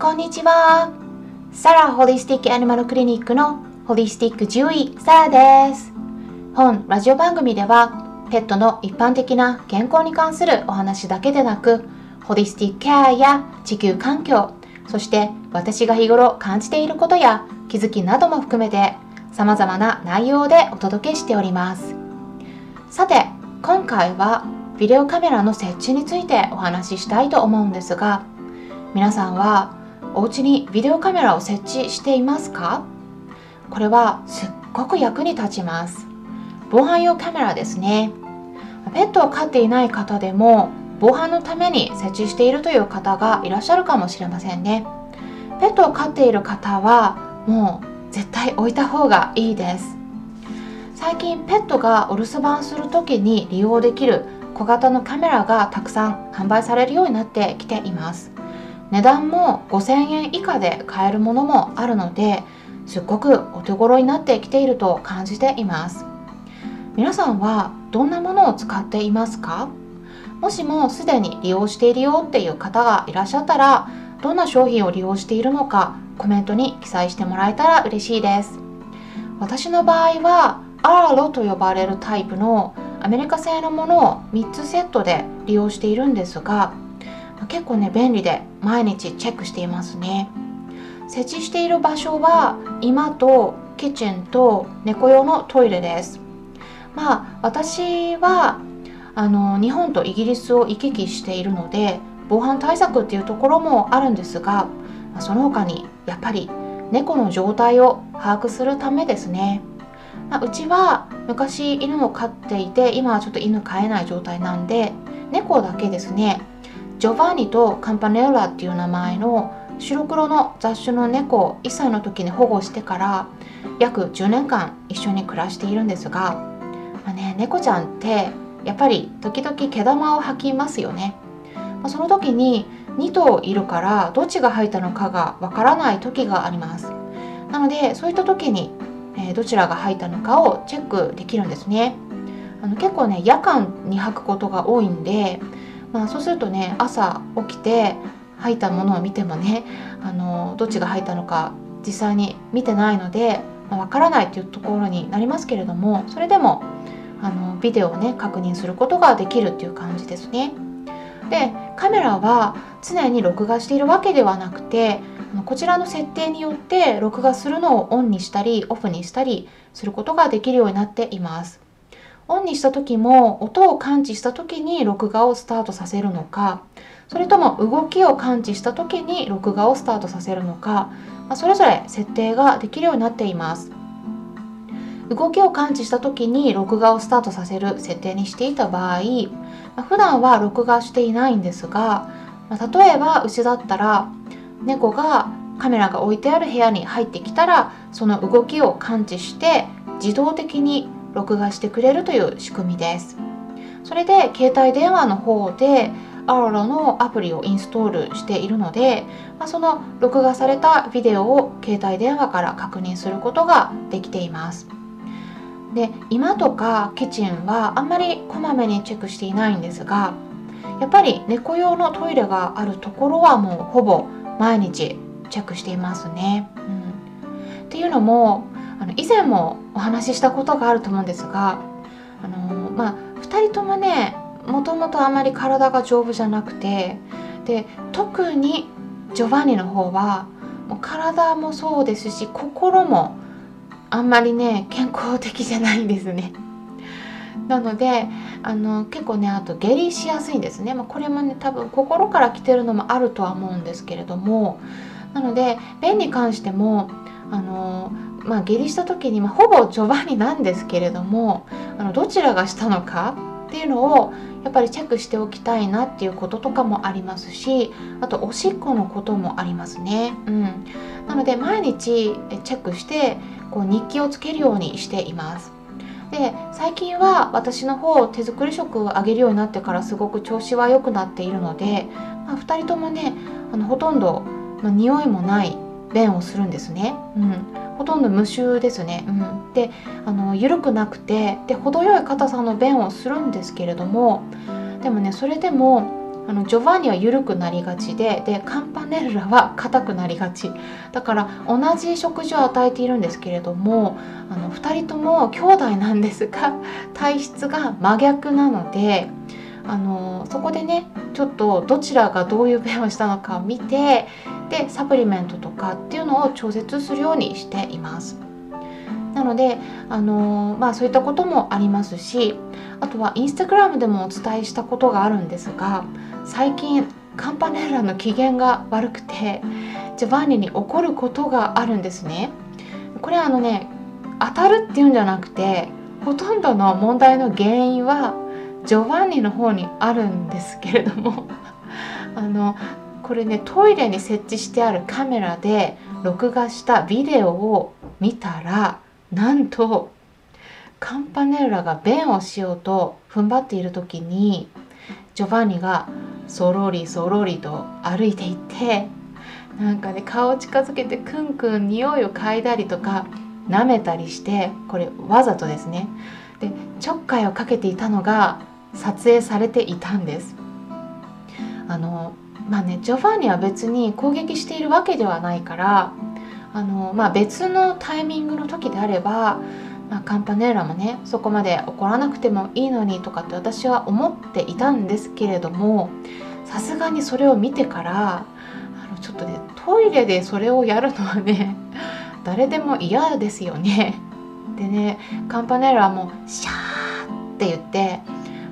こんにちは。サラホリスティックアニマルクリニックのホリスティック獣医サラです。本ラジオ番組ではペットの一般的な健康に関するお話だけでなくホリスティックケアや地球環境そして私が日頃感じていることや気づきなども含めて様々な内容でお届けしておりますさて今回はビデオカメラの設置についてお話ししたいと思うんですが皆さんはお家にビデオカメラを設置していますか？これはすっごく役に立ちます。防犯用カメラですね。ペットを飼っていない方でも防犯のために設置しているという方がいらっしゃるかもしれませんね。ペットを飼っている方はもう絶対置いた方がいいです。最近ペットがお留守番する時に利用できる小型のカメラがたくさん販売されるようになってきています。値段も5000円以下で買えるものもあるのですっごくお手頃になってきていると感じています。皆さんはどんなものを使っていますか？もしもすでに利用しているよっていう方がいらっしゃったらどんな商品を利用しているのかコメントに記載してもらえたら嬉しいです。私の場合はアーロと呼ばれるタイプのアメリカ製のものを3つセットで利用しているんですが結構ね便利で毎日チェックしていますね。設置している場所は今とキッチンと猫用のトイレです。まあ私はあの日本とイギリスを行き来しているので防犯対策っていうところもあるんですがその他にやっぱり猫の状態を把握するためですね、ま、うちは昔犬を飼っていて今はちょっと犬飼えない状態なんで猫だけですね。ジョバンニとカンパネオラっていう名前の白黒の雑種の猫を1歳の時に保護してから約10年間一緒に暮らしているんですが、まあね、猫ちゃんってやっぱり時々毛玉を吐きますよね、まあ、その時に2頭いるからどっちが吐いたのかがわからない時があります。なのでそういった時に、えー、どちらが吐いたのかをチェックできるんですね。あの結構ね夜間に吐くことが多いんでまあ、そうするとね朝起きて吐いたものを見てもねあのどっちが吐いたのか実際に見てないのでわ、まあ、からないというところになりますけれどもそれでもあのビデオをね確認することができるっていう感じですね。でカメラは常に録画しているわけではなくてこちらの設定によって録画するのをオンにしたりオフにしたりすることができるようになっています。オンにした時も音を感知した時に録画をスタートさせるのかそれとも動きを感知した時に録画をスタートさせるのか、まあ、それぞれ設定ができるようになっています。動きを感知した時に録画をスタートさせる設定にしていた場合、まあ、普段は録画していないんですが、まあ、例えば牛だったら猫がカメラが置いてある部屋に入ってきたらその動きを感知して自動的に録画してくれるという仕組みです。それで携帯電話の方でアロロのアプリをインストールしているので、まあ、その録画されたビデオを携帯電話から確認することができています。で今とかキッチンはあんまりこまめにチェックしていないんですがやっぱり猫用のトイレがあるところはもうほぼ毎日チェックしていますね。うん、っていうのもあの以前もお話ししたことがあると思うんですがあの、まあ、2人ともねもともとあまり体が丈夫じゃなくてで特にジョバンニの方はもう体もそうですし心もあんまりね健康的じゃないんですね。なのであの結構ねあと下痢しやすいんですね、まあ、これもね多分心から来てるのもあるとは思うんですけれどもなので便に関してもあのまあ、下痢した時に、まあ、ほぼ序盤になんですけれどもあのどちらがしたのかっていうのをやっぱりチェックしておきたいなっていうこととかもありますしあとおしっこのこともありますね。うん、なので毎日チェックしてこう日記をつけるようにしています。で最近は私の方手作り食をあげるようになってからすごく調子は良くなっているので、まあ、2人ともねあのほとんど、まあ、匂いもない便をするんですね。うん、ほとんど無臭ですね。うん、であの緩くなくてで程よい硬さの便をするんですけれどもでもねそれでもあのジョバンニは緩くなりがちででカンパネルラは硬くなりがちだから同じ食事を与えているんですけれどもあの2人とも兄弟なんですが体質が真逆なのであのそこでねちょっとどちらがどういう便をしたのかを見てでサプリメントとかっていうのを調節するようにしています。なので、あのまあ、そういったこともありますしあとはインスタグラムでもお伝えしたことがあるんですが最近カンパネラの機嫌が悪くてジョバンニに怒ることがあるんですね。これあのね当たるっていうんじゃなくてほとんどの問題の原因はジョバンニの方にあるんですけれども あのこれねトイレに設置してあるカメラで録画したビデオを見たらなんとカンパネルラが便をしようと踏ん張っている時にジョバンニがそろりそろりと歩いていってなんかね顔を近づけてクンクン匂いを嗅いだりとか舐めたりしてこれわざとですねでちょっかいをかけていたのが撮影されていたんですあのまあねジョバンニは別に攻撃しているわけではないからあの、まあ、別のタイミングの時であれば、まあ、カンパネーラもねそこまで怒らなくてもいいのにとかって私は思っていたんですけれどもさすがにそれを見てからあのちょっとねトイレでそれをやるのはね誰でも嫌ですよね。でねカンパネラはもうシャーって言って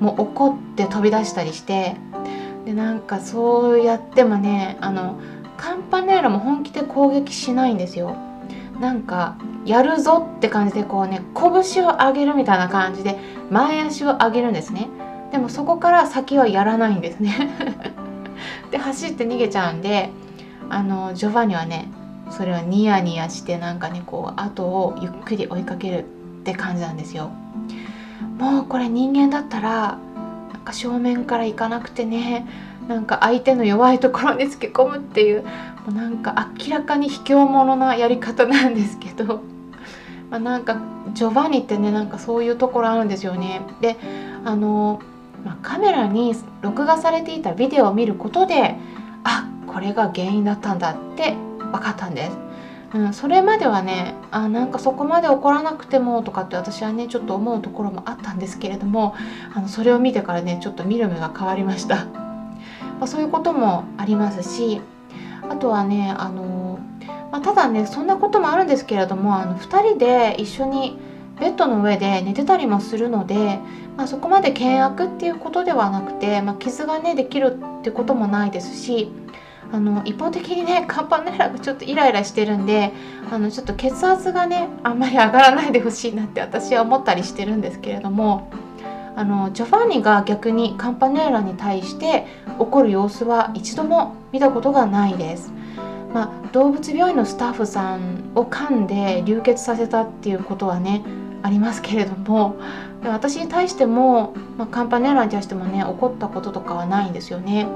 もう怒って飛び出したりしてでなんかそうやってもねあのカンパネラも本気で攻撃しないんですよ。なんかやるぞって感じでこうね拳を上げるみたいな感じで前足を上げるんですね。でもそこから先はやらないんですね。で走って逃げちゃうんであのジョバンニはねそれをニヤニヤしてなんかねこう後をゆっくり追いかけるって感じなんですよもうこれ人間だったらなんか正面から行かなくてねなんか相手の弱いところにつけ込むっていうもうなんか明らかに卑怯者なやり方なんですけど、まあ、なんかジョバニってねなんかそういうところあるんですよね。であの、まあ、カメラに録画されていたビデオを見ることであこれが原因だったんだって分かったんです。うん、それまではねあなんかそこまで怒らなくてもとかって私はねちょっと思うところもあったんですけれどもあのそれを見てからねちょっと見る目が変わりました。まあ、そういうこともありますしあとはねあの、まあ、ただねそんなこともあるんですけれどもあの2人で一緒にベッドの上で寝てたりもするので、まあ、そこまで険悪っていうことではなくて、まあ、傷がねできるってこともないですしあの一方的にね カンパネラがちょっとイライラしてるんであのちょっと血圧がねあんまり上がらないでほしいなって私は思ったりしてるんですけれどもあのジョバンニが逆にカンパネラに対して怒る様子は一度も見たことがないです。まあ、動物病院のスタッフさんを噛んで流血させたっていうことはねありますけれども私に対しても、まあ、カンパネラに対してもね怒ったこととかはないんですよね。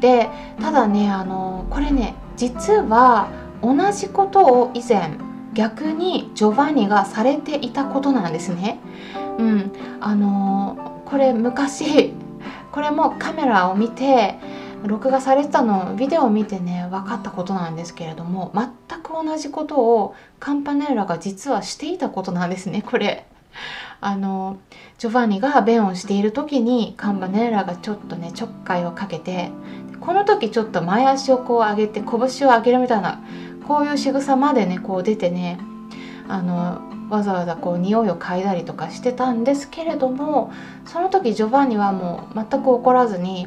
でただねあのこれね実は同じことを以前逆にジョバンニがされていたことなんですね。うん、あの、これ昔これもカメラを見て録画されてたのビデオを見てね分かったことなんですけれども全く同じことをカンパネラが実はしていたことなんですねこれ。あのジョバンニが弁をしている時にカンパネラがちょっとねちょっかいをかけてこの時ちょっと前足をこう上げて拳を上げるみたいなこういう仕草までねこう出てねあのわざわざこう匂いを嗅いだりとかしてたんですけれどもその時ジョバンニはもう全く怒らずに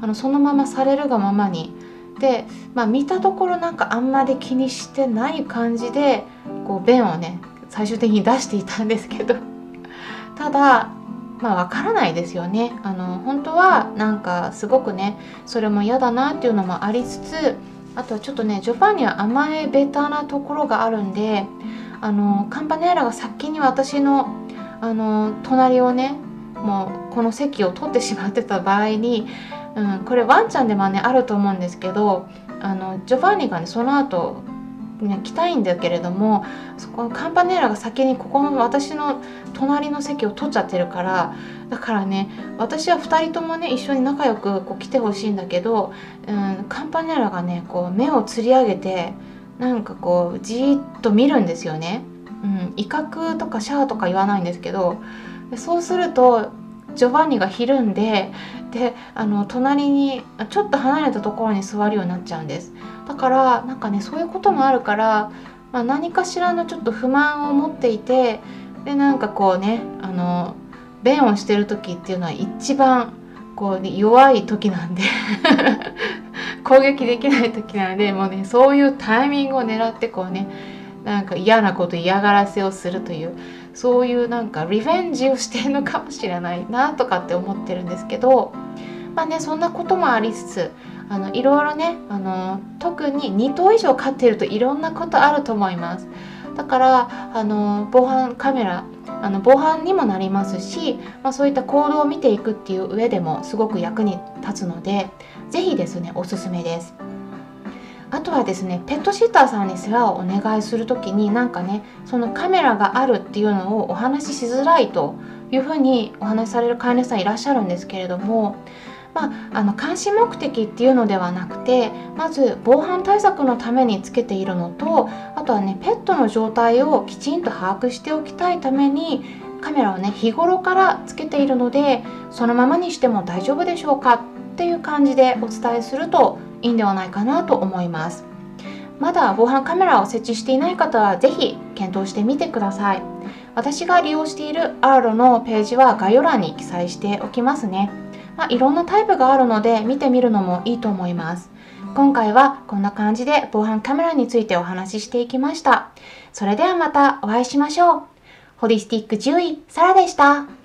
あのそのままされるがままにで、まあ、見たところなんかあんまり気にしてない感じでこう便をね最終的に出していたんですけど。ただまあ分からないですよね。あの本当はなんかすごくねそれも嫌だなっていうのもありつつあとはちょっとねジョバンニは甘えベタなところがあるんであのカンパネーラが先に私のあの隣をねもうこの席を取ってしまってた場合に、うん、これワンちゃんでもねあると思うんですけどあのジョバンニがねその後ね、来たいんだけれどもそこのカンパネーラが先にここの私の隣の席を取っちゃってるからだからね私は2人ともね一緒に仲良くこう来てほしいんだけど、うん、カンパネーラがねこう目をつり上げてなんかこうじーっと見るんですよね。うん、威嚇とかシャーとか言わないんですけどそうするとジョバンニがひるんでであの隣にちょっと離れたところに座るようになっちゃうんです。だからなんかねそういうこともあるから、まあ、何かしらのちょっと不満を持っていてでなんかこうねあの弁をしてる時っていうのは一番こう、ね、弱い時なんで 攻撃できない時なんでもうねそういうタイミングを狙ってこうねなんか嫌なこと嫌がらせをするというそういうなんかリベンジをしてるのかもしれないなとかって思ってるんですけどまあねそんなこともありつつあのいろいろねあの特に2頭以上飼ってるといろんなことあると思いますだからあの防犯カメラあの防犯にもなりますし、まあ、そういった行動を見ていくっていう上でもすごく役に立つので是非ですねおすすめです。あとはですねペットシッターさんに世話をお願いする時になんかねそのカメラがあるっていうのをお話ししづらいというふうにお話しされる飼い主さんいらっしゃるんですけれどもまあ、あの監視目的っていうのではなくてまず防犯対策のためにつけているのとあとはねペットの状態をきちんと把握しておきたいためにカメラをね日頃からつけているのでそのままにしても大丈夫でしょうかっていう感じでお伝えするといいんではないかなと思います。まだ防犯カメラを設置していない方は是非検討してみてください。私が利用しているアーロのページは概要欄に記載しておきますね。まあ、いろんなタイプがあるので見てみるのもいいと思います。今回はこんな感じで防犯カメラについてお話ししていきました。それではまたお会いしましょう。ホリスティック獣医サラでした。